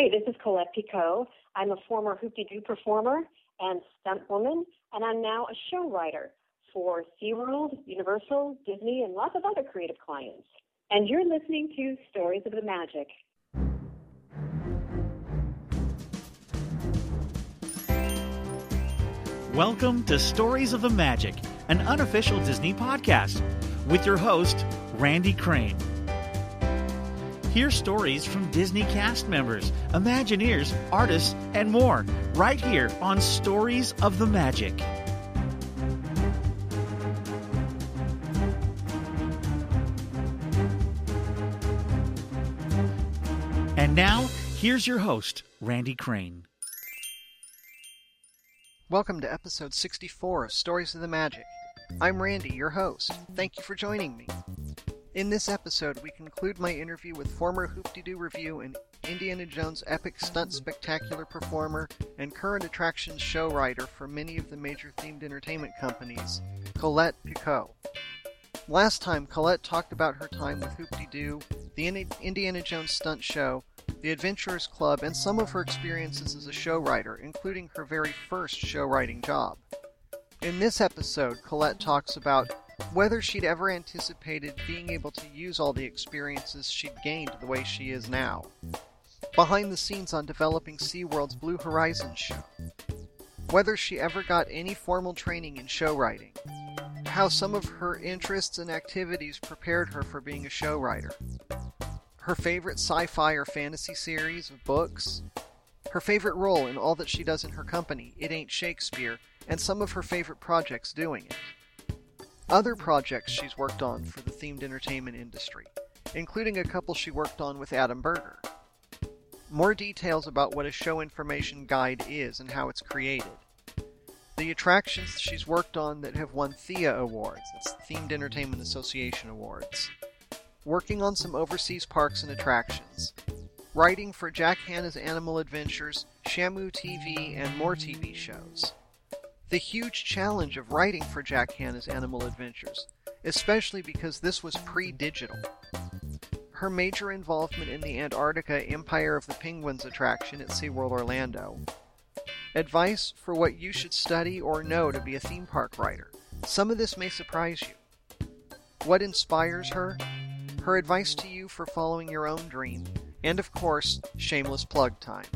Hi, this is Colette Picot. I'm a former hoop-de-doo performer and stunt woman, and I'm now a show writer for SeaWorld, Universal, Disney, and lots of other creative clients. And you're listening to Stories of the Magic. Welcome to Stories of the Magic, an unofficial Disney podcast, with your host, Randy Crane. Hear stories from Disney cast members, Imagineers, artists, and more right here on Stories of the Magic. And now, here's your host, Randy Crane. Welcome to episode 64 of Stories of the Magic. I'm Randy, your host. Thank you for joining me. In this episode, we conclude my interview with former Hoop-de-Doo Revue and Indiana Jones Epic Stunt Spectacular performer and current attractions show writer for many of the major themed entertainment companies, Colette Picot. Last time, Colette talked about her time with Hoop-de-Doo, the Indiana Jones Stunt Show, the Adventurers Club, and some of her experiences as a show writer, including her very first show writing job. In this episode, Colette talks about whether she'd ever anticipated being able to use all the experiences she'd gained the way she is now. Behind the scenes on developing SeaWorld's Blue Horizon show. Whether she ever got any formal training in show writing. How some of her interests and activities prepared her for being a show writer. Her favorite sci fi or fantasy series of books. Her favorite role in all that she does in her company, It Ain't Shakespeare, and some of her favorite projects doing it other projects she's worked on for the themed entertainment industry, including a couple she worked on with Adam Berger. More details about what a show information guide is and how it's created. The attractions she's worked on that have won THEA Awards, that's Themed Entertainment Association Awards. Working on some overseas parks and attractions. Writing for Jack Hanna's Animal Adventures, Shamu TV, and more TV shows the huge challenge of writing for Jack Hanna's Animal Adventures, especially because this was pre digital. Her major involvement in the Antarctica Empire of the Penguins attraction at SeaWorld Orlando. Advice for what you should study or know to be a theme park writer. Some of this may surprise you. What inspires her? Her advice to you for following your own dream. And of course, shameless plug time.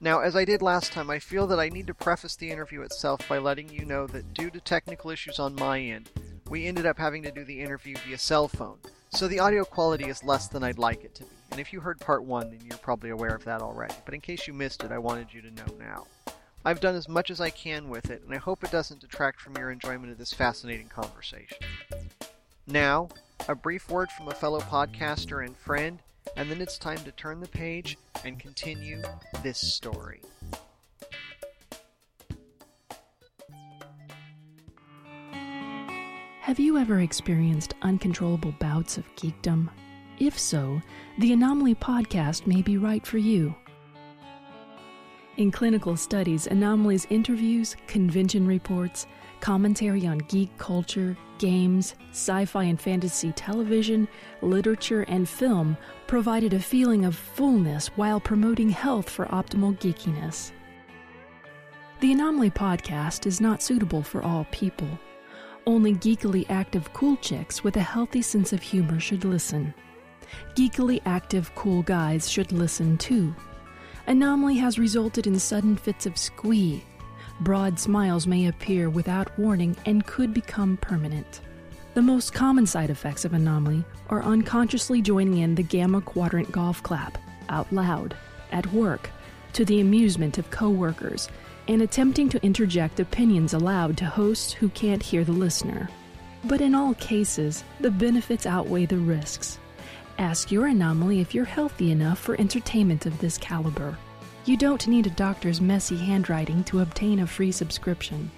Now, as I did last time, I feel that I need to preface the interview itself by letting you know that due to technical issues on my end, we ended up having to do the interview via cell phone, so the audio quality is less than I'd like it to be. And if you heard part one, then you're probably aware of that already, but in case you missed it, I wanted you to know now. I've done as much as I can with it, and I hope it doesn't detract from your enjoyment of this fascinating conversation. Now, a brief word from a fellow podcaster and friend, and then it's time to turn the page and continue this story. Have you ever experienced uncontrollable bouts of geekdom? If so, the Anomaly podcast may be right for you. In clinical studies, Anomaly's interviews, convention reports, commentary on geek culture, games, sci fi and fantasy television, literature, and film provided a feeling of fullness while promoting health for optimal geekiness. The Anomaly podcast is not suitable for all people. Only geekily active cool chicks with a healthy sense of humor should listen. Geekily active cool guys should listen too. Anomaly has resulted in sudden fits of squee, broad smiles may appear without warning and could become permanent. The most common side effects of anomaly are unconsciously joining in the gamma quadrant golf clap, out loud, at work, to the amusement of coworkers, and attempting to interject opinions aloud to hosts who can't hear the listener. But in all cases, the benefits outweigh the risks. Ask your anomaly if you're healthy enough for entertainment of this caliber. You don't need a doctor's messy handwriting to obtain a free subscription.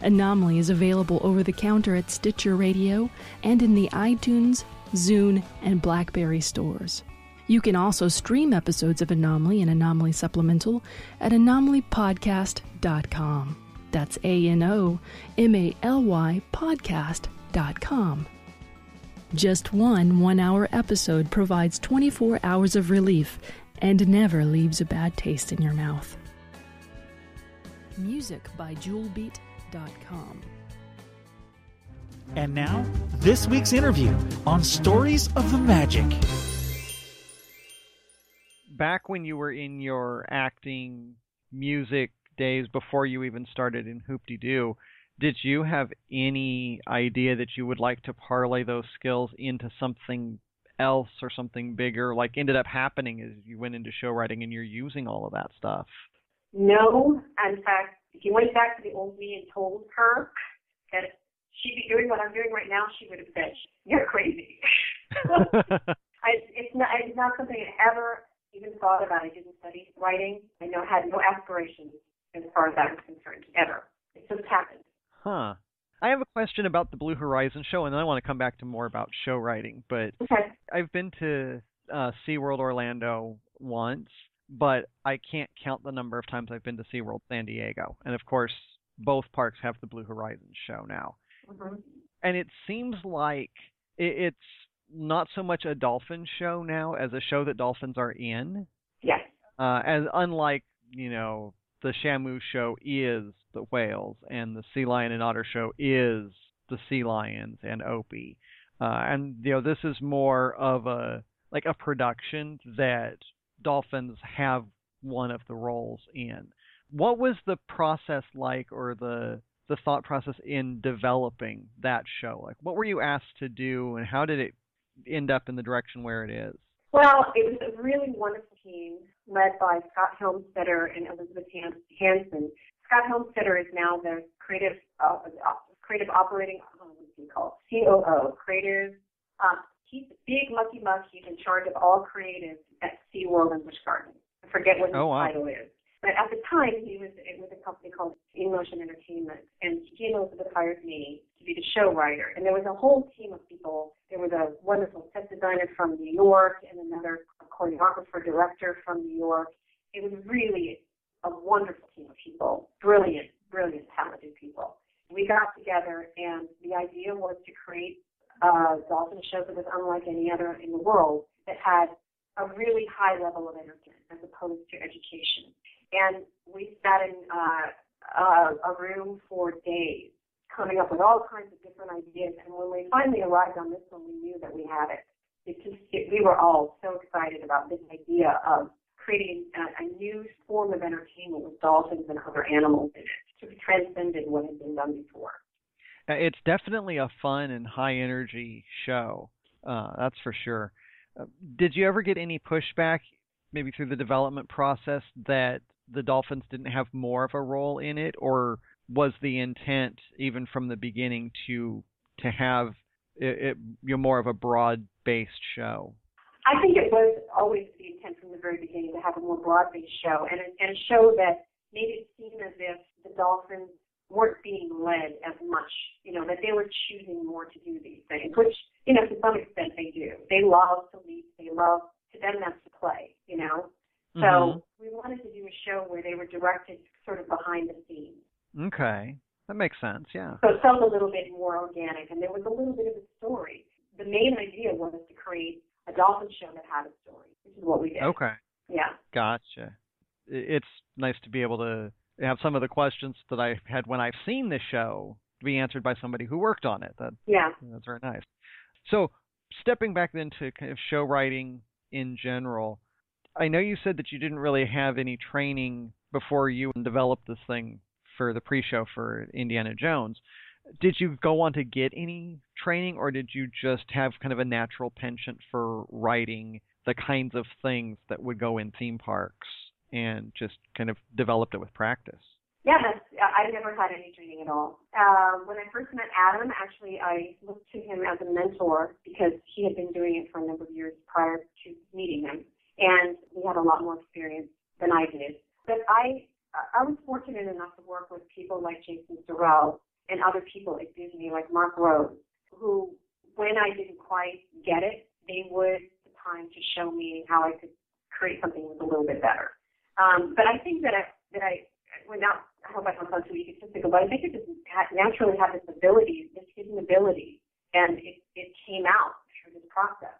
Anomaly is available over the counter at Stitcher Radio and in the iTunes, Zune, and Blackberry stores. You can also stream episodes of Anomaly and Anomaly Supplemental at anomalypodcast.com. That's A N O M A L Y podcast.com. Just one one hour episode provides 24 hours of relief and never leaves a bad taste in your mouth. Music by JewelBeat.com. And now, this week's interview on Stories of the Magic. Back when you were in your acting music days before you even started in Hoop-Dee-Doo, did you have any idea that you would like to parlay those skills into something else or something bigger like ended up happening as you went into show writing and you're using all of that stuff? No. In fact, if you went back to the old me and told her that she'd be doing what I'm doing right now, she would have said, "You're crazy." I, it's not. It's not something I ever even thought about. I didn't study writing. I know had no aspirations as far as that was concerned ever. It just happened. Huh. I have a question about the Blue Horizon show, and then I want to come back to more about show writing. But Okay. I've been to uh, SeaWorld Orlando once, but I can't count the number of times I've been to SeaWorld San Diego. And of course, both parks have the Blue Horizon show now. hmm And it seems like it's not so much a dolphin show now as a show that dolphins are in. Yes. Uh, as unlike, you know, the Shamu show is the whales, and the Sea Lion and Otter show is the sea lions and Opie. Uh, and you know, this is more of a like a production that dolphins have one of the roles in. What was the process like, or the the thought process in developing that show? Like, what were you asked to do, and how did it end up in the direction where it is? Well, it was a really wonderful team led by Scott Helmstetter and Elizabeth Han- Hansen. Scott Helmstetter is now the creative uh, uh, creative operating uh, what's he called COO creative. Um, he's the big mucky muck. He's in charge of all creative at SeaWorld and Busch Gardens. I forget what his Oh, wow. title is. But at the time, he was it was a company called In Motion Entertainment, and he and Elizabeth hired me to be the show writer. And there was a whole team of people. There was a wonderful set designer from New York and another choreographer director from New York. It was really a wonderful team of people, brilliant, brilliant, talented people. We got together, and the idea was to create a dolphin show that was unlike any other in the world that had a really high level of entertainment as opposed to education. And we sat in uh, uh, a room for days, coming up with all kinds of different ideas. And when we finally arrived on this one, we knew that we had it. It we were all so excited about this idea of creating a, a new form of entertainment with dolphins and other animals in it, to transcended what had been done before. It's definitely a fun and high energy show. Uh, that's for sure. Uh, did you ever get any pushback, maybe through the development process, that the Dolphins didn't have more of a role in it, or was the intent even from the beginning to to have it, it you know, more of a broad-based show? I think it was always the intent from the very beginning to have a more broad-based show and a, and a show that made it seem as if the Dolphins weren't being led as much, you know, that they were choosing more to do these things, which, you know, to some extent they do. They love to lead, they love, to them that's to play, you know? So Mhm. we wanted to do a show where they were directed sort of behind the scenes. Okay, that makes sense. Yeah. So it felt a little bit more organic and there was a little bit of a story. The main idea was to create a dolphin show that had a story, which is what we did. Okay. Yeah. Gotcha. It's nice to be able to have some of the questions that I had when I've seen this show be answered by somebody who worked on it. That Yeah. that's very nice. So, stepping back then to kind of show writing in general, I know you said that you didn't really have any training before you developed this thing for the pre-show for Indiana Jones. Did you go on to get any training, or did you just have kind of a natural penchant for writing the kinds of things that would go in theme parks and just kind of developed it with practice? Yeah, I never had any training at all. Um, when I first met Adam, actually, I looked to him as a mentor because he had been doing it for a number of years prior to meeting him, and he had a lot more experience than I did. But I, I was fortunate enough to work with people like Jason Surrell and other people at Disney, like Mark Rose, who, when I didn't quite get it, they would the time to show me how I could create something a little bit better. Um, but I think that I, that I, not, I hope I don't sound too egotistical, but I think it just naturally had this ability, this hidden ability, and it, it came out through this process.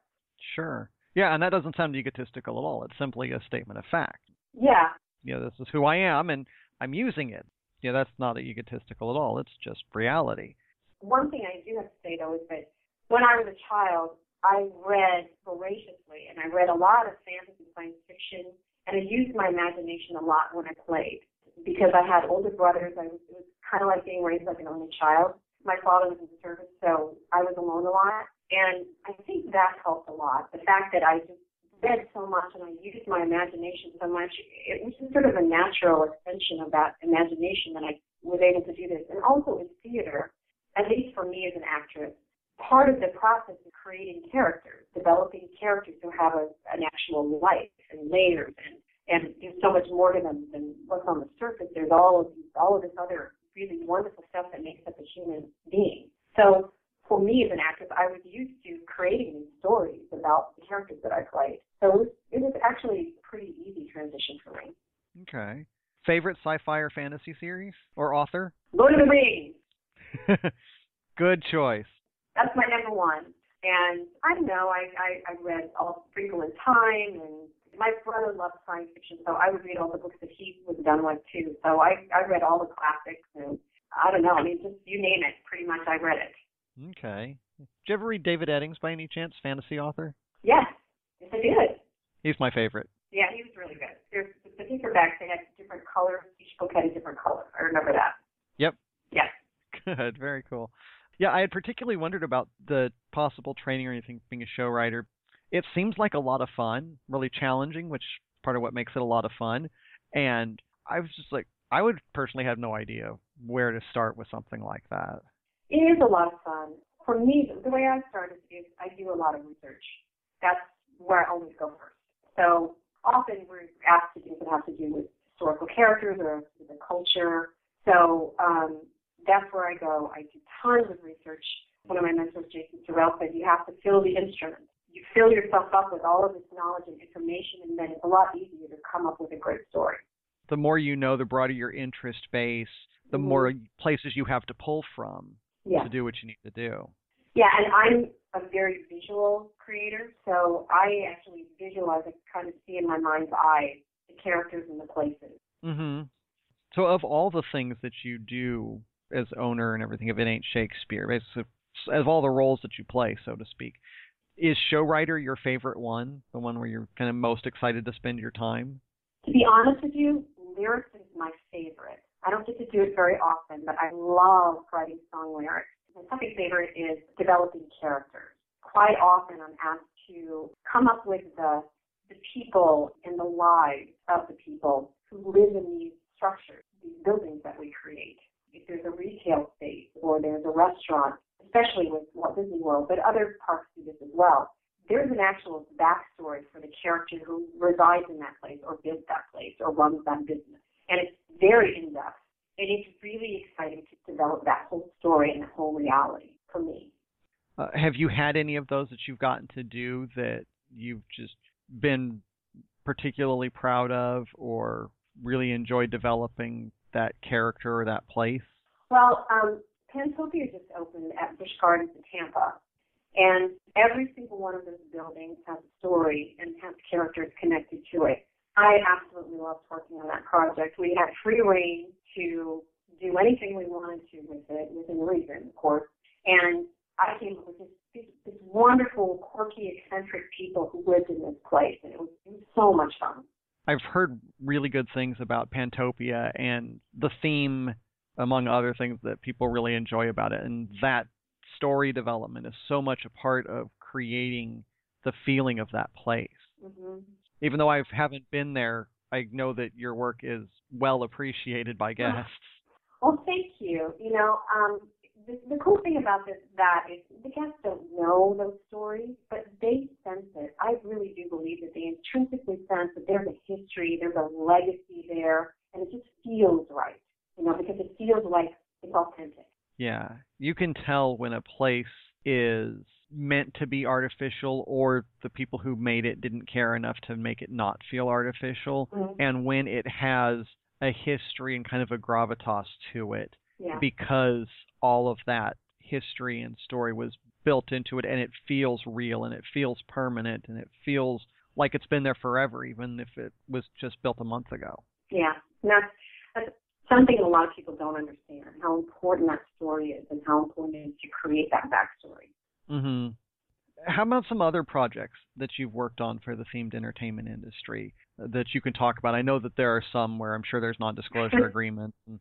Sure. Yeah, and that doesn't sound egotistical at all. It's simply a statement of fact. Yeah. You know, this is who I am, and I'm using it. Yeah, that's not egotistical at all. It's just reality. One thing I do have to say though is that when I was a child, I read voraciously, and I read a lot of fantasy, and science fiction, and I used my imagination a lot when I played because I had older brothers. I was, it was kind of like being raised like an only child. My father was in the service, so I was alone a lot, and I think that helped a lot. The fact that I just read so much and I used my imagination so much, it was just sort of a natural extension of that imagination that I was able to do this. And also in theater, at least for me as an actress, part of the process is creating characters, developing characters who have a, an actual life and layers and and there's so much more to them than what's on the surface. There's all of these, all of this other really wonderful stuff that makes up a human being. So for me as an actress, I was used to creating these stories about the characters that I played. So it was, it was actually a pretty easy transition for me. Okay. Favorite sci-fi or fantasy series or author? Lord of the Rings. Good choice. That's my number one. And I don't know, I, I, I read all Wrinkle in Time and my brother loved science fiction, so I would read all the books that he was done with too. So I, I read all the classics and I don't know, I mean just you name it, pretty much I read it. Okay. Did you ever read David Eddings by any chance, fantasy author? Yes. Yes I did. He's my favorite. Yeah, he was really good. There's the paperbacks, they had different colors. Each book had a different color. I remember that. Yep. Yes. Good, very cool. Yeah, I had particularly wondered about the possible training or anything being a show writer. It seems like a lot of fun, really challenging, which is part of what makes it a lot of fun. And I was just like, I would personally have no idea where to start with something like that. It is a lot of fun. For me, the way I started is I do a lot of research. That's where I always go first. So often we're asked to do things that have to do with historical characters or the culture. So um, that's where I go. I do tons of research. One of my mentors, Jason Surrell, said you have to fill the instrument. You fill yourself up with all of this knowledge and information, and then it's a lot easier to come up with a great story. The more you know, the broader your interest base, the mm-hmm. more places you have to pull from yeah. to do what you need to do. Yeah, and I'm a very visual creator, so I actually visualize, I kind of see in my mind's eye the characters and the places. Mm-hmm. So, of all the things that you do as owner and everything, if it ain't Shakespeare, basically, of all the roles that you play, so to speak, is show writer your favorite one? The one where you're kind of most excited to spend your time? To be honest with you, lyrics is my favorite. I don't get to do it very often, but I love writing song lyrics. My second favorite is developing characters. Quite often I'm asked to come up with the, the people and the lives of the people who live in these structures, these buildings that we create. If there's a retail space or there's a restaurant, especially with Walt Disney World, but other parks do this as well. There's an actual backstory for the character who resides in that place or builds that place or runs that business. And it's very in depth. And it's really exciting to develop that whole story and that whole reality for me. Uh, have you had any of those that you've gotten to do that you've just been particularly proud of or really enjoyed developing that character or that place? Well, um, Pantopia just opened at Busch Gardens in Tampa, and every single one of those buildings has a story and has characters connected to it. I absolutely loved working on that project. We had free reign to do anything we wanted to with it, within reason, of course. And I came up with this, this, this wonderful, quirky, eccentric people who lived in this place, and it was, it was so much fun. I've heard really good things about Pantopia and the theme, among other things, that people really enjoy about it. And that story development is so much a part of creating the feeling of that place. Mm-hmm even though I haven't been there, I know that your work is well appreciated by guests. Well, thank you. You know, um, the, the cool thing about this that is the guests don't know those stories, but they sense it. I really do believe that they intrinsically sense that there's a history, there's a legacy there, and it just feels right. You know, because it feels like it's authentic. Yeah, you can tell when a place is meant to be artificial or the people who made it didn't care enough to make it not feel artificial mm-hmm. and when it has a history and kind of a gravitas to it yeah. because all of that history and story was built into it and it feels real and it feels permanent and it feels like it's been there forever, even if it was just built a month ago. Yeah, and that's, that's something a lot of people don't understand how important that story is and how important it is to create that backstory. Mm-hmm. How about some other projects that you've worked on for the themed entertainment industry that you can talk about? I know that there are some where I'm sure there's non-disclosure agreements, and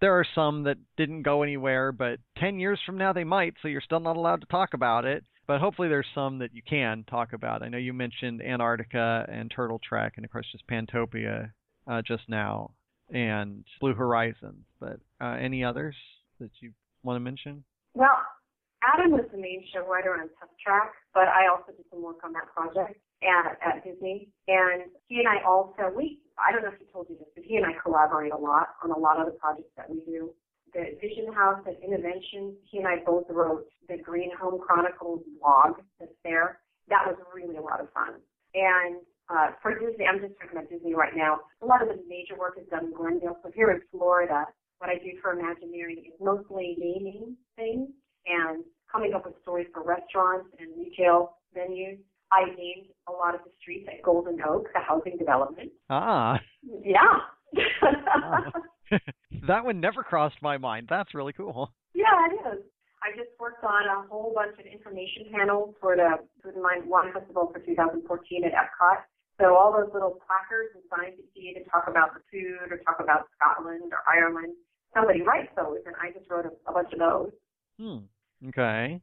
there are some that didn't go anywhere, but 10 years from now they might, so you're still not allowed to talk about it. But hopefully there's some that you can talk about. I know you mentioned Antarctica and Turtle Trek, and of course just Pantopia uh, just now, and Blue Horizons. But uh, any others that you want to mention? Well, Adam was the main show writer on Turtle Trek, but I also did some work on that project at, at Disney. And he and I also, we, I don't know if he told you this, but he and I collaborate a lot on a lot of the projects that we do. The Vision House and Innoventions, he and I both wrote the Green Home Chronicles blog that's there. That was really a lot of fun. And uh, for Disney, I'm just talking about Disney right now. A lot of the major work is done in Glendale. So here in Florida, what I do for Imagineering is mostly naming things and coming up with stories for restaurants and retail venues. I named a lot of the streets at Golden Oak, the housing development. Ah. Yeah. Ah. that one never crossed my mind. That's really cool. Yeah, it is. I just worked on a whole bunch of information panels for the Food and Wine Wine Festival for 2014 at Epcot. So all those little placards and signs you see to talk about the food or talk about Scotland or Ireland, somebody writes those, and I just wrote a, a bunch of those. Hmm. Okay.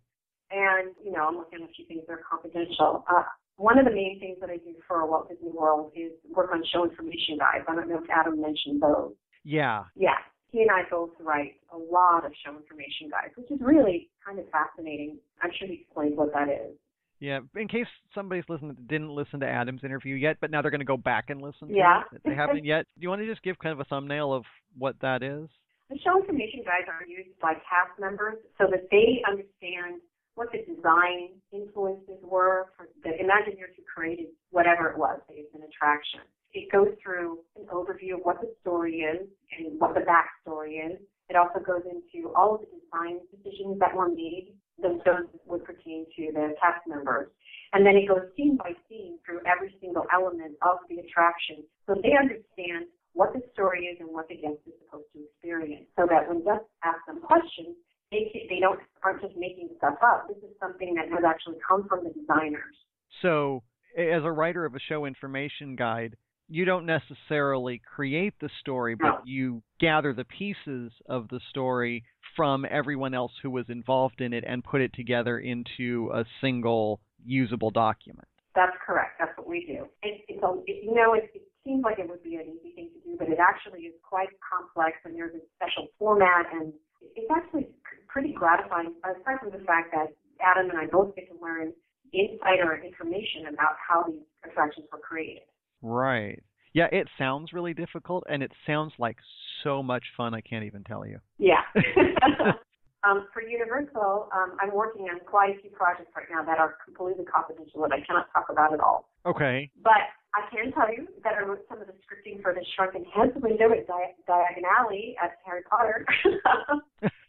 And you know, I'm looking at a few things that are confidential. Uh, one of the main things that I do for Walt Disney World is work on show information guides. I don't know if Adam mentioned those. Yeah. Yeah. He and I both write a lot of show information guides, which is really kind of fascinating. I'm sure he explains what that is. Yeah, in case somebody's listening didn't listen to Adam's interview yet, but now they're going to go back and listen to Yeah. it. They haven't yet. Do you want to just give kind of a thumbnail of what that is? The show information guides are used by cast members so that they understand what the design influences were for the Imagineers who created whatever it was, say it's an attraction. It goes through an overview of what the story is and what the backstory is. It also goes into all of the design decisions that were made, those those would pertain to the cast members. And then it goes scene by scene through every single element of the attraction so they understand what the story is and what the guest is supposed to experience. So that when guests ask them questions, they, can- they don't aren't just making stuff up. This is something that has actually come from the designers. So, as a writer of a show information guide, you don't necessarily create the story, but No. you gather the pieces of the story from everyone else who was involved in it and put it together into a single usable document. That's correct. That's what we do. It, it's a, it, you know, it seems like it would be an easy thing to do, but it actually is quite complex, and there's a special format, and it's actually pretty gratifying. Aside from the fact that Adam and I both get to learn insider information about how these attractions were created. Right. Yeah, it sounds really difficult and it sounds like so much fun I can't even tell you. Yeah. um, for Universal, um, I'm working on quite a few projects right now that are completely confidential that I cannot talk about at all. Okay. But I can tell you that I wrote some of the scripting for the Shrunken Heads window at Di- Diagon Alley at Harry Potter.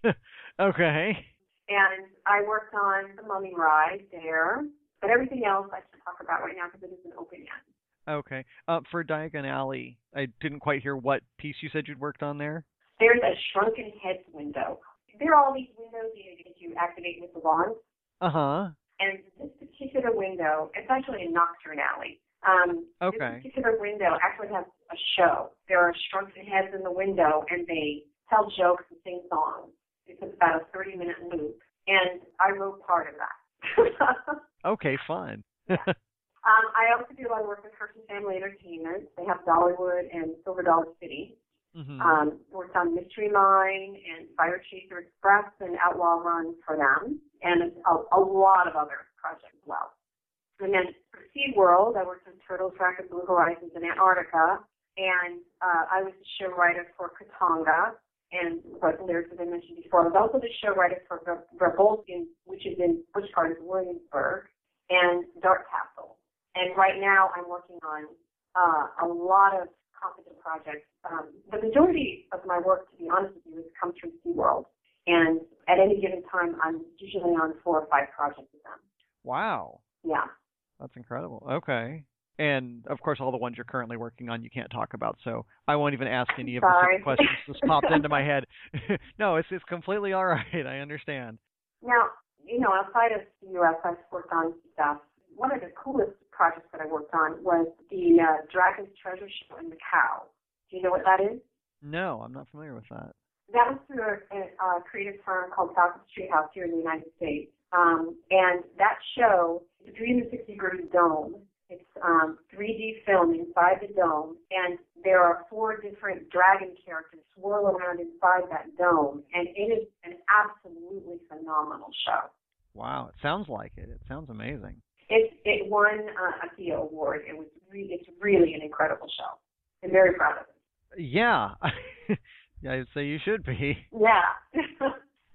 okay. and I worked on the Mummy Ride there. But everything else I can't talk about right now because it isn't open yet. Okay. Uh, for Diagon Alley, I didn't quite hear what piece you said you'd worked on there. There's a Shrunken Heads window. There are all these windows you, that you activate with the wand. Uh huh. And this particular window, it's actually a Knockturn Alley. Um, Okay. This particular window actually has a show. There are shrunken heads in the window, and they tell jokes and sing songs. It's about a 30-minute loop, and I wrote part of that. Okay, fine. um, I also do a lot of work with Herschend Family Entertainment. They have Dollywood and Silver Dollar City. hmm Um, worked on Mystery Mine and Fire Chaser Express and Outlaw Run for them, and a, a lot of other projects as well. And then for SeaWorld, I worked on Turtle Trek and Blue Horizons in Antarctica, and uh, I was the show writer for KaTonga, and what lyrics as I mentioned before. I was also the show writer for Verbolten, which is in which part is Williamsburg, and DarKastle. And right now, I'm working on uh, a lot of competent projects. Um, the majority of my work, to be honest with you, has come through SeaWorld. And at any given time, I'm usually on four or five projects with them. Wow. Yeah. That's incredible. Okay. And of course, all the ones you're currently working on, you can't talk about. So I won't even ask any of Sorry. the questions that popped into my head. no, it's it's completely all right. I understand. Now, you know, outside of the U.S., I've worked on stuff. One of the coolest projects that I worked on was the uh, Dragon's Treasure Show in Macau. Do you know what that is? No, I'm not familiar with that. That was through a, a, creative firm called Falcon's Treehouse here in the United States. Um, and that show, the 360 degree dome, it's um, 3D film inside the dome, and there are four different dragon characters swirl around inside that dome, and it is an absolutely phenomenal show. Wow, it sounds like it. It sounds amazing. It it won uh, a THEA Award. It was re- it's really an incredible show. I'm very proud of it. Yeah, yeah, I'd say you should be. Yeah.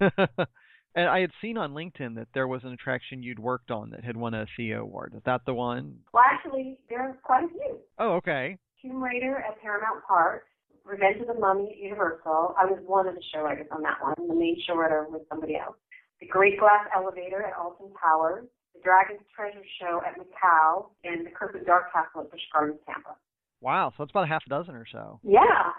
and I had seen on LinkedIn that there was an attraction you'd worked on that had won a THEA award. Is that the one? well, actually, there are quite a few. Oh, okay. Tomb Raider at Paramount Park, Revenge of the Mummy at Universal. I was one of the show writers on that one. The main show writer was somebody else. The Great Glass Elevator at Alton Towers, the Dragon's Treasure Show at Macau, and the Crooked DarKastle at Busch Gardens, Tampa. Wow, so it's about a half a dozen or so. Yeah,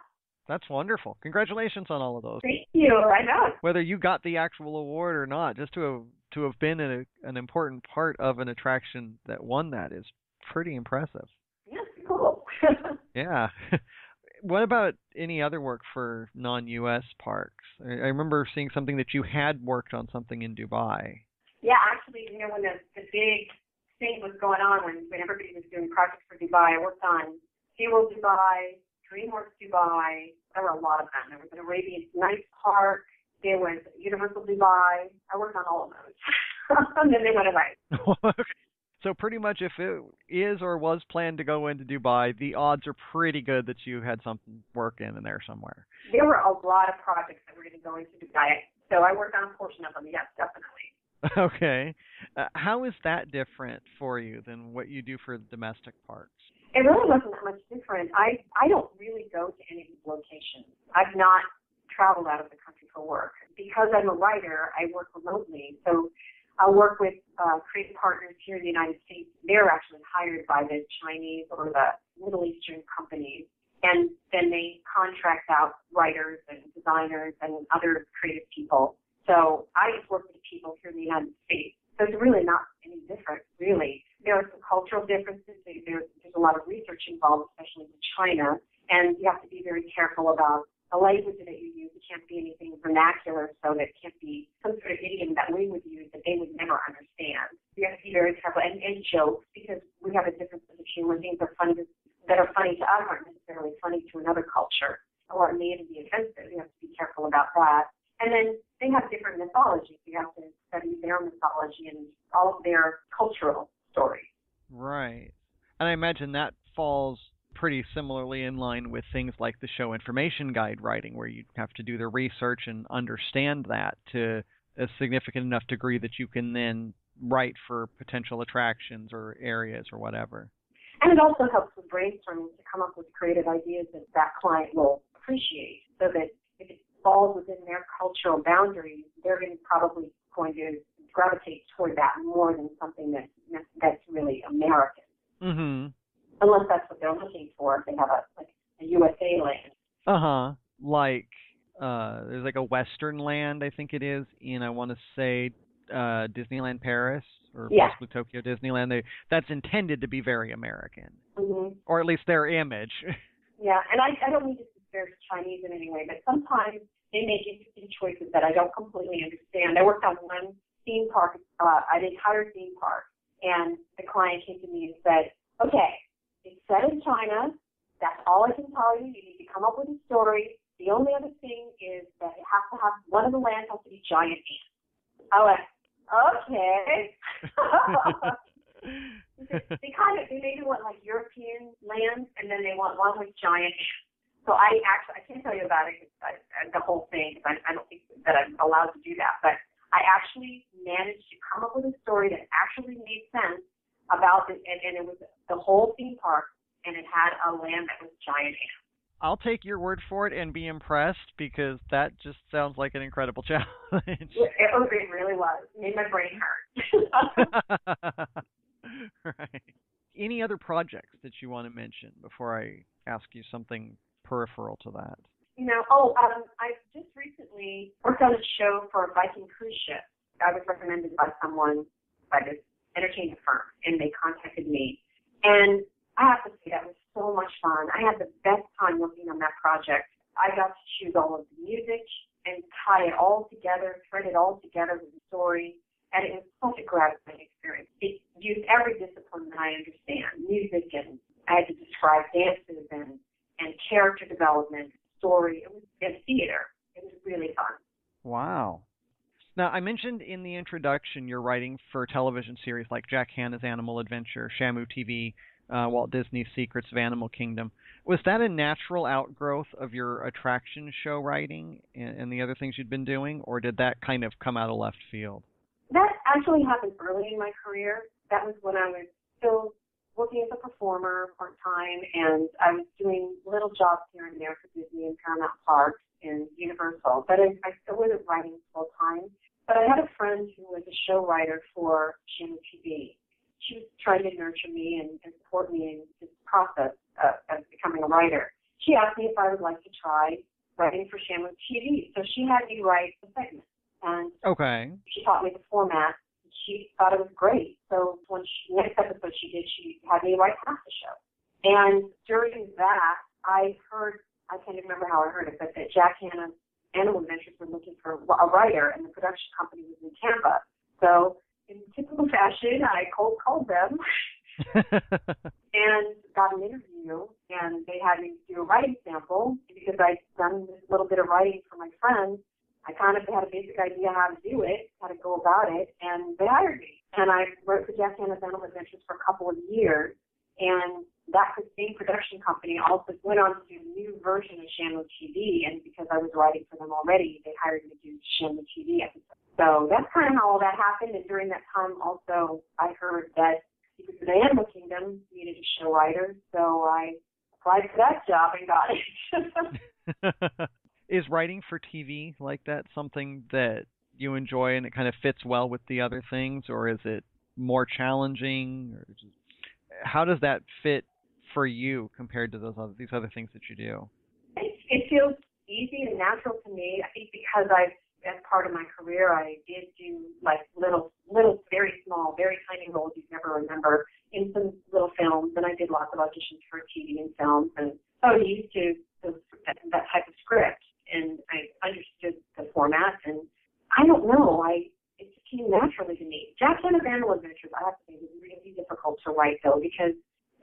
That's wonderful. Congratulations on all of those. thank you. I know. Whether you got the actual award or not, just to have to have been a, an important part of an attraction that won that is pretty impressive. Yeah, cool. Yeah. what about any other work for non-U.S. parks? I, I remember seeing something that you had worked on something in Dubai. Yeah, actually, you know, when the, the big thing was going on, when, when everybody was doing projects for Dubai, I worked on SeaWorld Dubai, DreamWorks Dubai. There were a lot of them. There was an Arabian Nights Park. There was Universal Dubai. I worked on all of those. and then they went away. Okay. So pretty much, if it is or was planned to go into Dubai, the odds are pretty good that you had something work in in there somewhere. There were a lot of projects that were going to go into Dubai. So I worked on a portion of them, yes, definitely. Okay. Uh, how is that different for you than what you do for the domestic parks? It really wasn't that much different. I I don't really go to any locations. I've not traveled out of the country for work because I'm a writer. I work remotely, so I'll work with uh, creative partners here in the United States. They're actually hired by the Chinese or the Middle Eastern companies, and then they contract out writers and designers and other creative people. So I just work with people here in the United States. So it's really not any different, really. There are some cultural differences. There's, there's a lot of research involved, especially in China, and you have to be very careful about the language that you use. It can't be anything vernacular, so that it can't be some sort of idiom that we would use that they would never understand. You have to be very careful, and, and jokes because we have a different sense of humor. Things are funny to, that are funny to us aren't necessarily funny to another culture, or may even be offensive. You have to be careful about that. And then they have different mythologies. You have to study their mythology and all of their cultural stories. Right. And I imagine that falls pretty similarly in line with things like the show information guide writing, where you have to do the research and understand that to a significant enough degree that you can then write for potential attractions or areas or whatever. And it also helps with brainstorming to come up with creative ideas that that client will appreciate so that if it falls within their cultural boundaries, they're going to probably going to gravitate toward that more than something that that's really American. Mhm. Unless that's what they're looking for, if they have a like a USA land. Uh-huh. Like uh there's like a western land I think it is in I want to say uh Disneyland Paris or Yeah. possibly Tokyo Disneyland. They that's intended to be very American. hmm Or at least their image. Yeah, and I, I don't mean to disparage Chinese in any way, but sometimes they make interesting choices that I don't completely understand. I worked on one theme park, uh, an entire theme park, and the client came to me and said, okay, it's set in China. That's all I can tell you. You need to come up with a story. The only other thing is that it has one of the lands has to be giant ants. I went, okay. they kind of they maybe want like European lands, and then they want one with giant ants. So I actually I can't tell you about it uh, I, I- the whole thing 'cause I, I don't think that I'm allowed to do that. But I actually managed to come up with a story that actually made sense about it, and, and it was the whole theme park, and it had a land that was giant ants. I'll take your word for it and be impressed because that just sounds like an incredible challenge. It, it really was. It made my brain hurt. right. Any other projects that you want to mention before I ask you something peripheral to that? You know, oh, um, I just recently worked on a show for a Viking cruise ship. I was recommended by someone by this entertainment firm, and they contacted me. And I have to say that was so much fun. I had the best time working on that project. I got to choose all of the music and tie it all together, thread it all together with the story, and it was such a gratifying experience. It used every discipline that I understand, music, and I had to describe dances and and character development, story. It was in theater. It was really fun. Wow. Now, I mentioned in the introduction you're writing for television series like Jack Hanna's Animal Adventure, Shamu TV, uh, Walt Disney's Secrets of Animal Kingdom. Was that a natural outgrowth of your attraction show writing and, and the other things you'd been doing, or did that kind of come out of left field? That actually happened early in my career. That was when I was still working as a performer part time, and I was doing little jobs here and there for Disney and Paramount Parks and Universal. But I, I still wasn't writing full time. But I had a friend who was a show writer for Shamu TV, she was trying to nurture me and, and support me in this process of, of becoming a writer. She asked me if I would like to try writing for Shamu TV. So she had me write a segment. And okay. she taught me the format. She thought it was great. So when she, next episode she did, she had me write half the show. And during that, I heard, I can't even remember how I heard it, but that Jack Hanna's Animal Adventures were looking for a writer, and the production company was in Tampa. So in typical fashion, I cold called them and got an interview. And they had me do a writing sample because I'd done this little bit of writing for my friends. I kind of had a basic idea how to do it, how to go about it, and they hired me. And I wrote for Jack Hanna's Animal Adventures for a couple of years. And that same production company also went on to do a new version of Shamu TV, and because I was writing for them already, they hired me to do Shamu TV episodes. So that's kind of how all that happened. And during that time, also, I heard that Secrets of the Animal Kingdom needed a show writer, so I applied for that job and got it. Is writing for TV like that something that you enjoy and it kind of fits well with the other things, or is it more challenging? Or just, how does that fit for you compared to those other, these other things that you do? It, feels easy and natural to me. I think because I've as part of my career, I did do like little, little, very small, very tiny roles you'd never remember in some little films, and I did lots of auditions for TV and films, and so I was used to that, that type of script, and I understood the format, and I don't know, I it just came naturally to me. Jack Hanna's Animal Adventures, I have to say, was really difficult to write though, because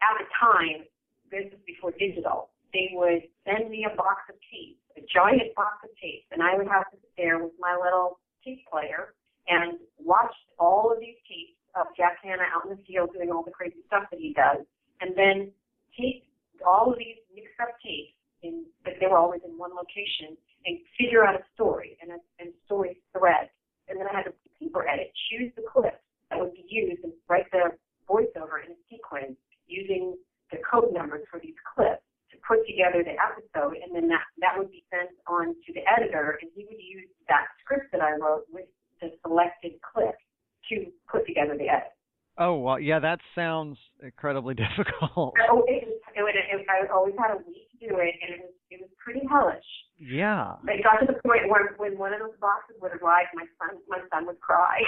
at the time, this was before digital, they would send me a box of tapes a giant box of tapes, and I would have to sit there with my little tape player and watch all of these tapes of Jack Hanna out in the field doing all the crazy stuff that he does, and then take all of these mixed up tapes, in, but they were always in one location, and figure out a story and a and story thread. And then I had to paper edit, choose the clips that would be used, and write the voiceover in sequence using the code numbers for these clips to put together the episode, and then that that would be sent on to the editor, and he would use that script that I wrote with the selected clips to put together the edit. Oh well, yeah, that sounds incredibly difficult. Oh, it, it, it, it, I always had a week to do it, and it was it was pretty hellish. Yeah. But it got to the point where when one of those boxes would arrive, my son my son would cry.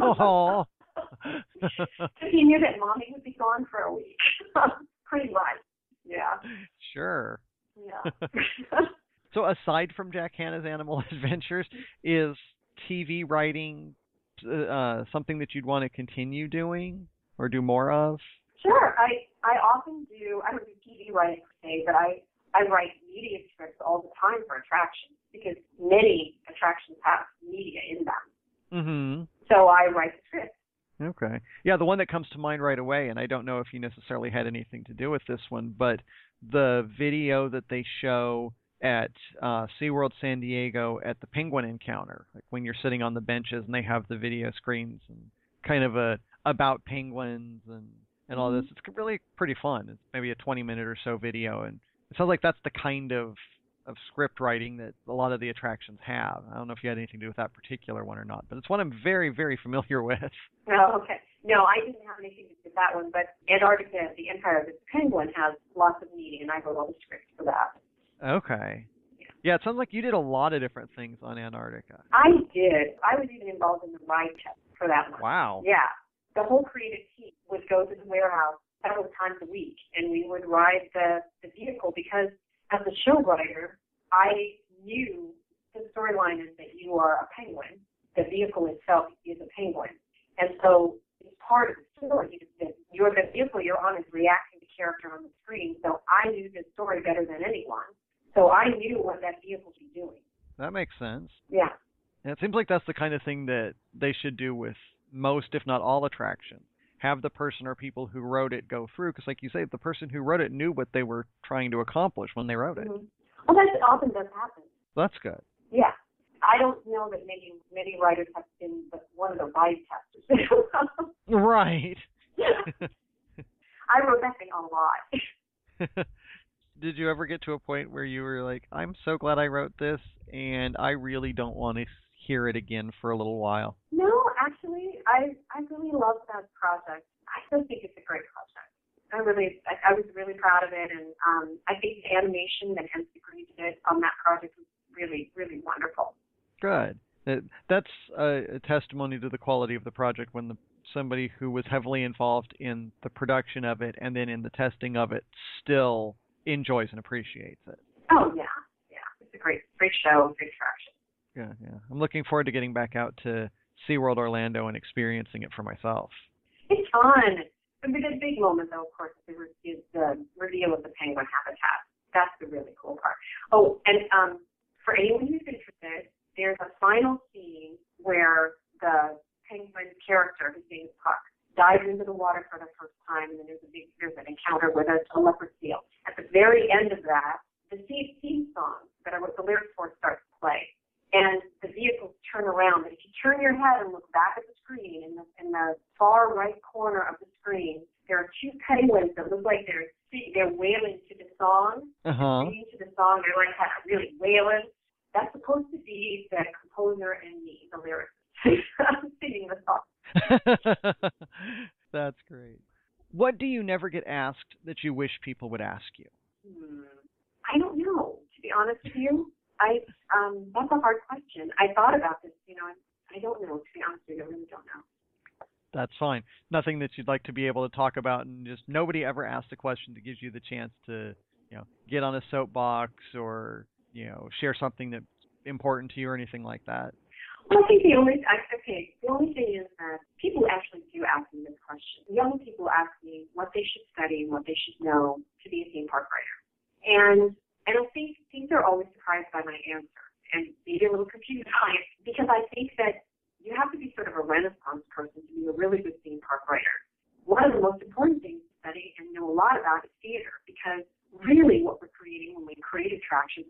oh. he knew that mommy would be gone for a week, pretty much. Yeah. Sure. Yeah. so aside from Jack Hanna's Animal Adventures, is TV writing uh, something that you'd want to continue doing or do more of? Sure. I I often do. I don't do TV writing per se, but I I write media scripts all the time for attractions because many attractions have media in them. Mm-hmm. So I write the script Okay. Yeah, the one that comes to mind right away, and I don't know if you necessarily had anything to do with this one, but the video that they show at uh, SeaWorld San Diego at the penguin encounter, like when you're sitting on the benches and they have the video screens and kind of a about penguins and and all this. Mm-hmm. It's really pretty fun. It's maybe a 20 minute or so video, and it sounds like that's the kind of of script writing that a lot of the attractions have. I don't know if you had anything to do with that particular one or not, but it's one I'm very, very familiar with. Oh, okay. No, I didn't have anything to do with that one, but Antarctica, the Empire of the Penguin, has lots of meaning, and I wrote all the scripts for that. Okay. Yeah, it sounds like you did a lot of different things on Antarctica. I did. I was even involved in the ride test for that one. Wow. Yeah. The whole creative team would go to the warehouse several times a week, and we would ride the, the vehicle because as a show writer, I knew the storyline is that you are a penguin. The vehicle itself is a penguin. And so part of the story that you're the vehicle you're on is reacting to character on the screen. So I knew the story better than anyone. So I knew what that vehicle was doing. That makes sense. Yeah. And it seems like that's the kind of thing that they should do with most, if not all, attractions. Have the person or people who wrote it go through, because, like you say, the person who wrote it knew what they were trying to accomplish when they wrote it. Mm-hmm. Well, that often does happen. That's good. Yeah. I don't know that many many writers have been one of the ride testers. right. I wrote that thing a lot. Did you ever get to a point where you were like, I'm so glad I wrote this and I really don't want to hear it again for a little while? No, actually, I I really love that project. I still think it's a great project. I really, I, I was really proud of it, and um, I think the animation that Green did on that project was really, really wonderful. Good. That's a, a testimony to the quality of the project when the somebody who was heavily involved in the production of it and then in the testing of it still enjoys and appreciates it. Oh yeah, yeah, it's a great, great show, great attraction. Yeah, yeah. I'm looking forward to getting back out to SeaWorld Orlando and experiencing it for myself. It's fun. The big, big moment, though, of course, is the reveal of the penguin habitat. That's the really cool part. Oh, and um, for anyone who's interested, there's a final scene where the penguin character, his name is Puck, dives into the water for the first time, and then there's a big there's an encounter with a, a leopard seal. At the very end of that, the theme song that I wrote the lyrics for starts to play, and the vehicles turn around. But if you turn your head and look back at the screen, in the in the far right corner of the screen, there are two penguins that look like they're they're wailing to the song, uh-huh. singing to the song. They're like kind of really wailing. That's supposed to be the composer and me, the lyrics, singing the song. That's great. What do you never get asked that you wish people would ask you? Hmm. I don't know, to be honest with you. I um that's a hard question. I thought about this, you know, I don't know, to be honest with you, I really don't know. That's fine. Nothing that you'd like to be able to talk about and just nobody ever asked a question that gives you the chance to, you know, get on a soapbox or, you know, share something that's important to you or anything like that. Well, I think the only okay, the only thing is that people actually do ask me this question. Young people ask me what they should study and what they should know to be a theme park writer, and and I think think they're always surprised by my answer and maybe a little confused by it because I think that you have to be sort of a renaissance person to be a really good theme park writer. One of the most important things to study and know a lot about is theater because really what we're creating when we create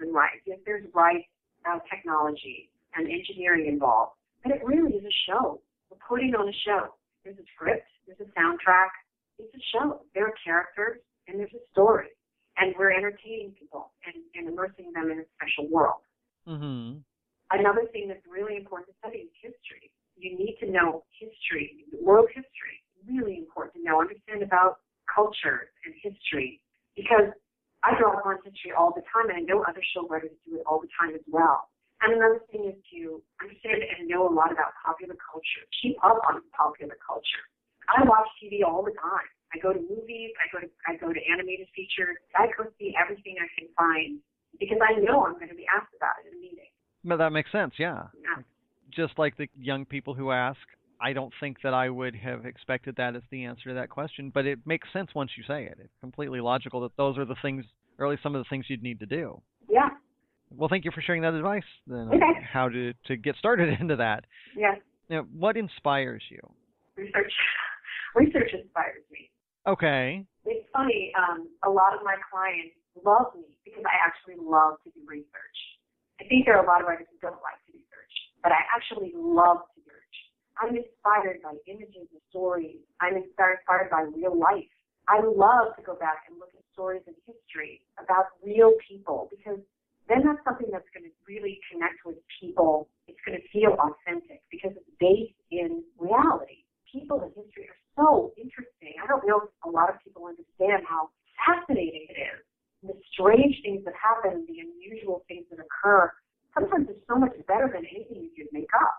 and rides, yes, there's ride uh, technology and engineering involved, but it really is a show. We're putting on a show. There's a script, there's a soundtrack, it's a show. There are characters and there's a story, and we're entertaining people and, and immersing them in a special world. Mm-hmm. Another thing that's really important to study is history. You need to know history, world history. Really important to know, understand about culture and history, because I draw upon history all the time, and I know show writers do it all the time as well. And another thing is to understand and know a lot about popular culture. Keep up on popular culture. I watch TV all the time. I go to movies. I go to I go to animated features. I go see everything I can find because I know I'm going to be asked about it in a meeting. But that makes sense. Yeah. Yeah. Just like the young people who ask, I don't think that I would have expected that as the answer to that question, but it makes sense once you say it. It's completely logical that those are the things, or at least some of the things you'd need to do. Well, thank you for sharing that advice then Okay. how to to get started into that. Yes. Now, what inspires you? Research. Research inspires me. Okay. It's funny. Um, a lot of my clients love me because I actually love to do research. I think there are a lot of writers who don't like to do research, but I actually love to do research. I'm inspired by images and stories. I'm inspired by real life. I love to go back and look at stories in history about real people because then that's something that's going to really connect with people. It's going to feel authentic because it's based in reality. People in history are so interesting. I don't know if a lot of people understand how fascinating it is. The strange things that happen, the unusual things that occur, sometimes it's so much better than anything you could make up.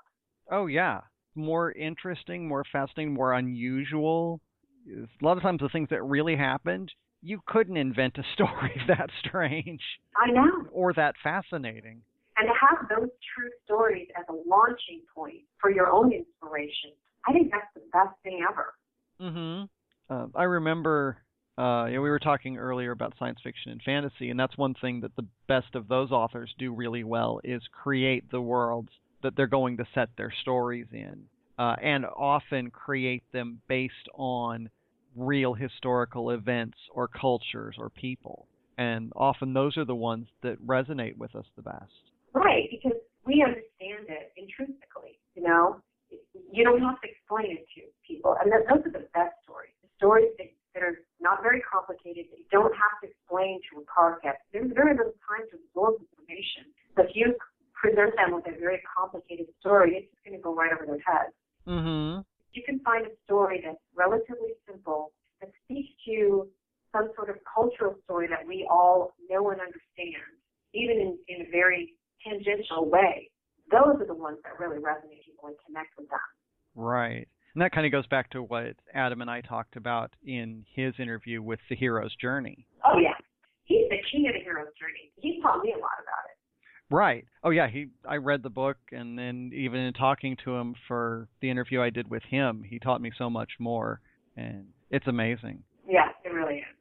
Oh yeah, more interesting, more fascinating, more unusual. A lot of times the things that really happened, you couldn't invent a story that strange. I know. Or that fascinating. And to have those true stories as a launching point for your own inspiration, I think that's the best thing ever. Mhm. Uh, I remember uh, you know, we were talking earlier about science fiction and fantasy, and that's one thing that the best of those authors do really well is create the worlds that they're going to set their stories in, uh, and often create them based on real historical events or cultures or people. And often those are the ones that resonate with us the best. Right, because we understand it intrinsically. You know, you don't have to explain it to people, and those are the best stories. The stories that, that are not very complicated, that you don't have to explain to a car captain. There's very little time to absorb information. So if you present them with a very complicated story, it's just going to go right over their heads. Mm-hmm. You can find a story that's relatively that speaks to some sort of cultural story that we all know and understand, even in, in a very tangential way. Those are the ones that really resonate people and connect with them. Right. And that kind of goes back to what Adam and I talked about in his interview with The Hero's Journey. Oh, yeah. He's the king of the hero's journey. He taught me a lot about it. Right. Oh yeah, he I read the book and then even in talking to him for the interview I did with him, he taught me so much more and it's amazing. Yeah, it really is.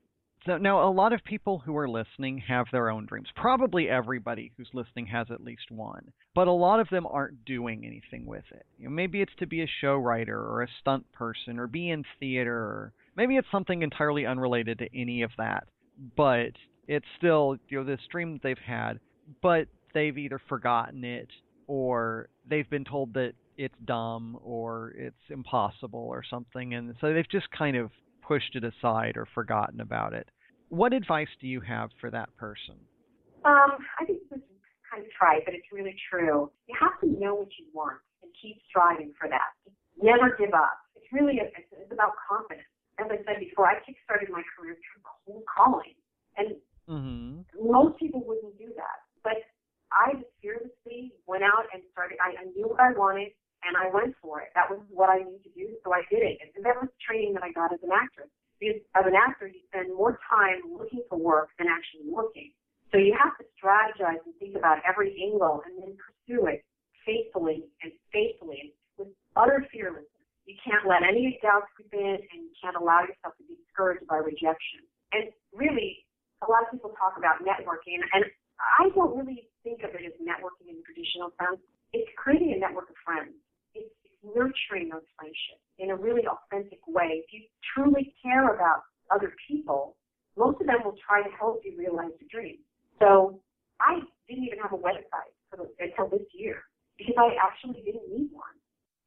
So now a lot of people who are listening have their own dreams. Probably everybody who's listening has at least one. But a lot of them aren't doing anything with it. You know, maybe it's to be a show writer or a stunt person or be in theater or maybe it's something entirely unrelated to any of that. But it's still, you know, this dream that they've had, but they've either forgotten it or they've been told that it's dumb or it's impossible or something and so they've just kind of pushed it aside or forgotten about it. What advice do you have for that person? Um, I think this is kind of trite, but it's really true. You have to know what you want and keep striving for that. Never give up. It's really a, it's, about confidence. As I said before, I kickstarted my career through cold calling, and mm-hmm. most people wouldn't do that. But I just fearlessly went out and started. I, I knew what I wanted, and I went for it. That was what I needed to do, so I did it. And that was training that I got as an actress. Because as an actor, you spend more time looking for work than actually working. So you have to strategize and think about every angle and then pursue it faithfully and faithfully with utter fearlessness. You can't let any doubts creep in and you can't allow yourself to be discouraged by rejection. And really, a lot of people talk about networking, and I don't really think of it as networking in the traditional sense. It's creating a network of friends. Nurturing those friendships in a really authentic way. If you truly care about other people, most of them will try to help you realize your dreams. So I didn't even have a website until this year because I actually didn't need one.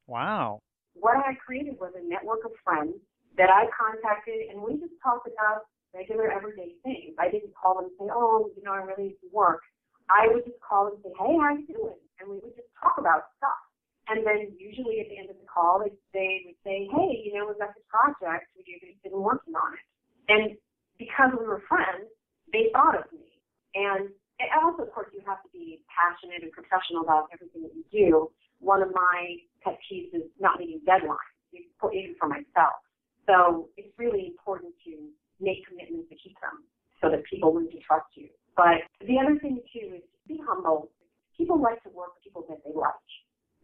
Wow. What I created was a network of friends that I contacted, and we just talked about regular everyday things. I didn't call them and say, oh, you know, I really need to work. I would just call and say, hey, how are you doing? And we would just talk about stuff. And then usually at the end of the call, they, would say, hey, you know, we've got this project. Would you be interested in working on it? And because we were friends, they thought of me. And, and also, of course, you have to be passionate and professional about everything that you do. One of my pet peeves is not meeting deadlines, even for myself. So it's really important to make commitments to keep them so that people learn to trust you. But the other thing too is be humble. People like to work with people that they like.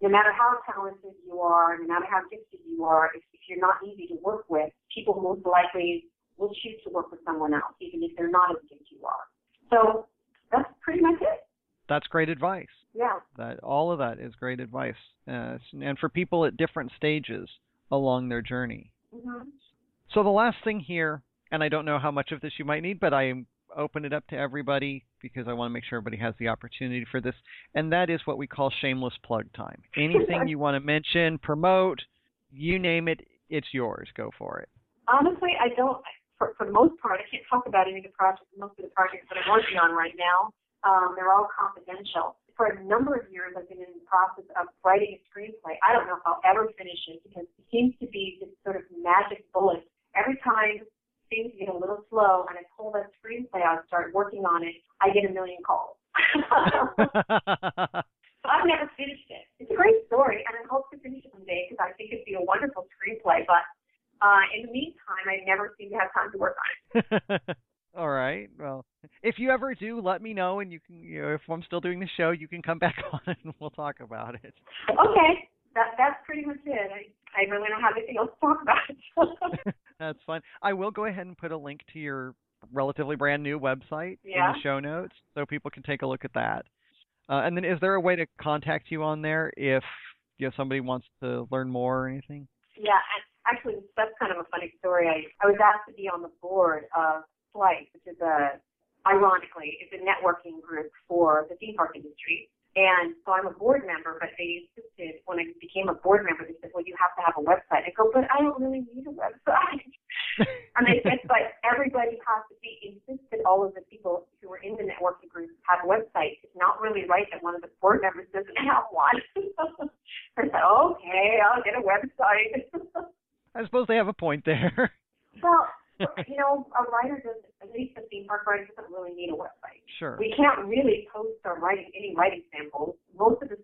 No matter how talented you are, no matter how gifted you are, if, if you're not easy to work with, people most likely will choose to work with someone else, even if they're not as good as you are. So that's pretty much it. That's great advice. Yeah. That all of that is great advice, uh, and for people at different stages along their journey. Mm-hmm. So the last thing here, and I don't know how much of this you might need, but I open it up to everybody because I want to make sure everybody has the opportunity for this, and that is what we call shameless plug time. Anything you want to mention, promote, you name it, it's yours. Go for it. Honestly, I don't. for, for the most part, I can't talk about any of the projects, most of the projects that I'm working on right now. Um, they're all confidential. For a number of years, I've been in the process of writing a screenplay. I don't know if I'll ever finish it because it seems to be this sort of magic bullet. Every time things get a little slow and I pull that screenplay out and start working on it, I get a million calls. so I've never finished it. It's a great story, and I hope to finish it someday because I think it'd be a wonderful screenplay. But uh, in the meantime, I never seem to have time to work on it. All right. Well, if you ever do, let me know, and you can. You know, if I'm still doing the show, you can come back on and we'll talk about it. Okay. That that's pretty much it. I I really don't have anything else to talk about. that's fine. I will go ahead and put a link to your relatively brand new website yeah. in the show notes so people can take a look at that. Uh, and then, is there a way to contact you on there if you know somebody wants to learn more or anything? Yeah, actually, that's kind of a funny story. I I was asked to be on the board of Slice, which is a, ironically, is a networking group for the theme park industry. And so I'm a board member, but they insisted when I became a board member, they said, well, you have to have a website. I go, but I don't really need a website. and they said, but everybody has to be, insisted all of the people who were in the networking group have a website. It's not really right that one of the board members doesn't have one. I said, okay, I'll get a website. I suppose they have a point there. well, you know, a writer doesn't, at least a theme park writer doesn't really need a website. Sure. We can't really post our writing, any writing samples. Most of the,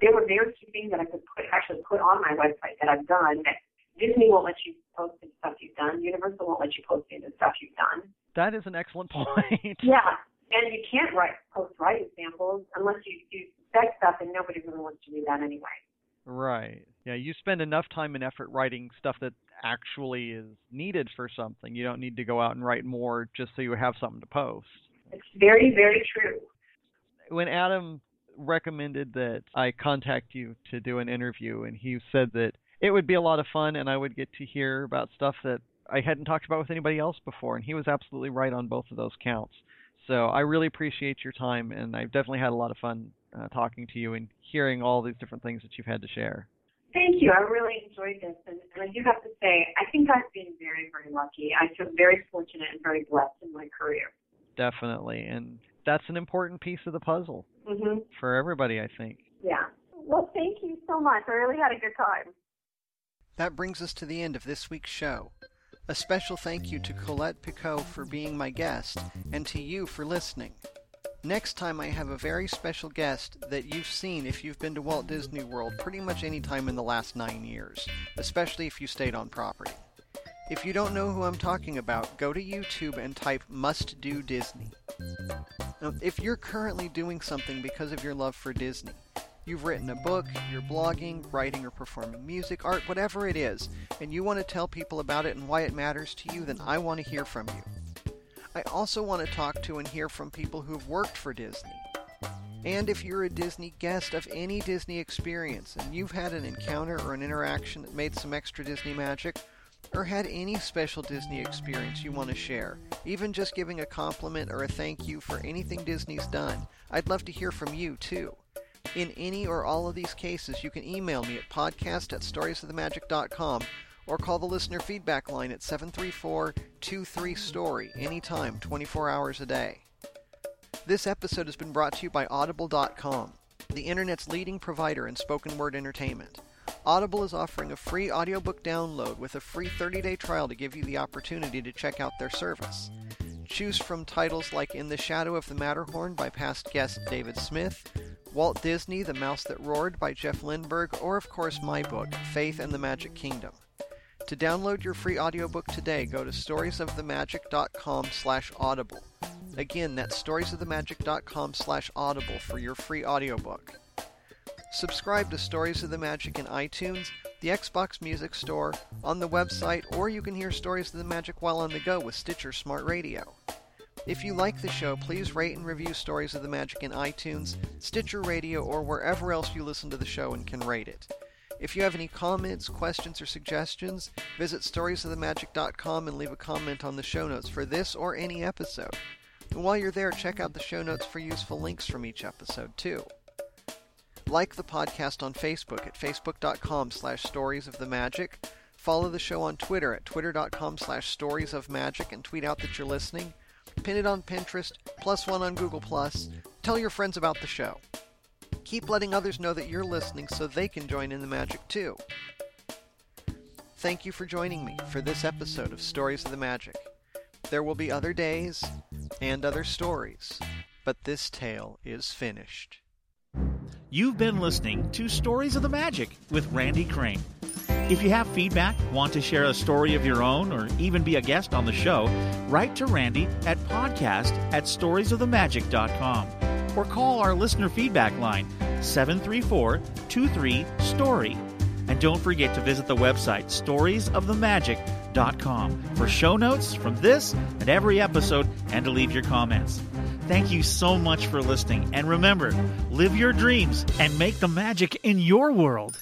there were very few things that I could put, actually put on my website that I've done that Disney won't let you post the stuff you've done. Universal won't let you post any of the stuff you've done. That is an excellent point. yeah. And you can't write post writing samples unless you do spec stuff, and nobody really wants to do that anyway. Right. Yeah, you spend enough time and effort writing stuff that actually is needed for something. You don't need to go out and write more just so you have something to post. It's very, very true. When Adam recommended that I contact you to do an interview, and he said that it would be a lot of fun and I would get to hear about stuff that I hadn't talked about with anybody else before, and he was absolutely right on both of those counts. So I really appreciate your time, and I've definitely had a lot of fun uh, talking to you and hearing all these different things that you've had to share. Thank you. I really enjoyed this, and, and I do have to say, I think I've been very, very lucky. I feel very fortunate and very blessed in my career. Definitely, and that's an important piece of the puzzle mm-hmm. for everybody, I think. Yeah. Well, thank you so much. I really had a good time. That brings us to the end of this week's show. A special thank you to Colette Picot for being my guest, and to you for listening. Next time, I have a very special guest that you've seen if you've been to Walt Disney World pretty much any time in the last nine years, especially if you stayed on property. If you don't know who I'm talking about, go to YouTube and type Must Do Disney. Now, if you're currently doing something because of your love for Disney, you've written a book, you're blogging, writing or performing music, art, whatever it is, and you want to tell people about it and why it matters to you, then I want to hear from you. I also want to talk to and hear from people who've worked for Disney. And if you're a Disney guest of any Disney experience and you've had an encounter or an interaction that made some extra Disney magic, or had any special Disney experience you want to share, even just giving a compliment or a thank you for anything Disney's done, I'd love to hear from you too. In any or all of these cases, you can email me at podcast at storiesofthemagic.com or call the listener feedback line at 734 23 Story anytime, 24 hours a day. This episode has been brought to you by Audible.com, the internet's leading provider in spoken word entertainment. Audible is offering a free audiobook download with a free 30 day trial to give you the opportunity to check out their service. Choose from titles like In the Shadow of the Matterhorn by past guest David Smith, Walt Disney, The Mouse That Roared by Jeff Lindberg, or of course my book, Faith and the Magic Kingdom. To download your free audiobook today, go to storiesofthemagic.com slash audible. Again, that's storiesofthemagic.com slash audible for your free audiobook. Subscribe to Stories of the Magic in iTunes, the Xbox Music Store, on the website, or you can hear Stories of the Magic while on the go with Stitcher Smart Radio. If you like the show, please rate and review Stories of the Magic in iTunes, Stitcher Radio, or wherever else you listen to the show and can rate it. If you have any comments, questions, or suggestions, visit storiesofthemagic.com and leave a comment on the show notes for this or any episode. And while you're there, check out the show notes for useful links from each episode, too. Like the podcast on Facebook at facebook.com slash storiesofthemagic. Follow the show on Twitter at twitter.com slash stories of magic and tweet out that you're listening. Pin it on Pinterest, plus one on Google Plus. Tell your friends about the show. Keep letting others know that you're listening so they can join in the magic too. Thank you for joining me for this episode of Stories of the Magic. There will be other days and other stories, but this tale is finished. You've been listening to Stories of the Magic with Randy Crane. If you have feedback, want to share a story of your own, or even be a guest on the show, write to Randy at podcast at storiesofthemagic.com or call our listener feedback line 734 23 Story. And don't forget to visit the website storiesofthemagic.com for show notes from this and every episode and to leave your comments. Thank you so much for listening. And remember, live your dreams and make the magic in your world.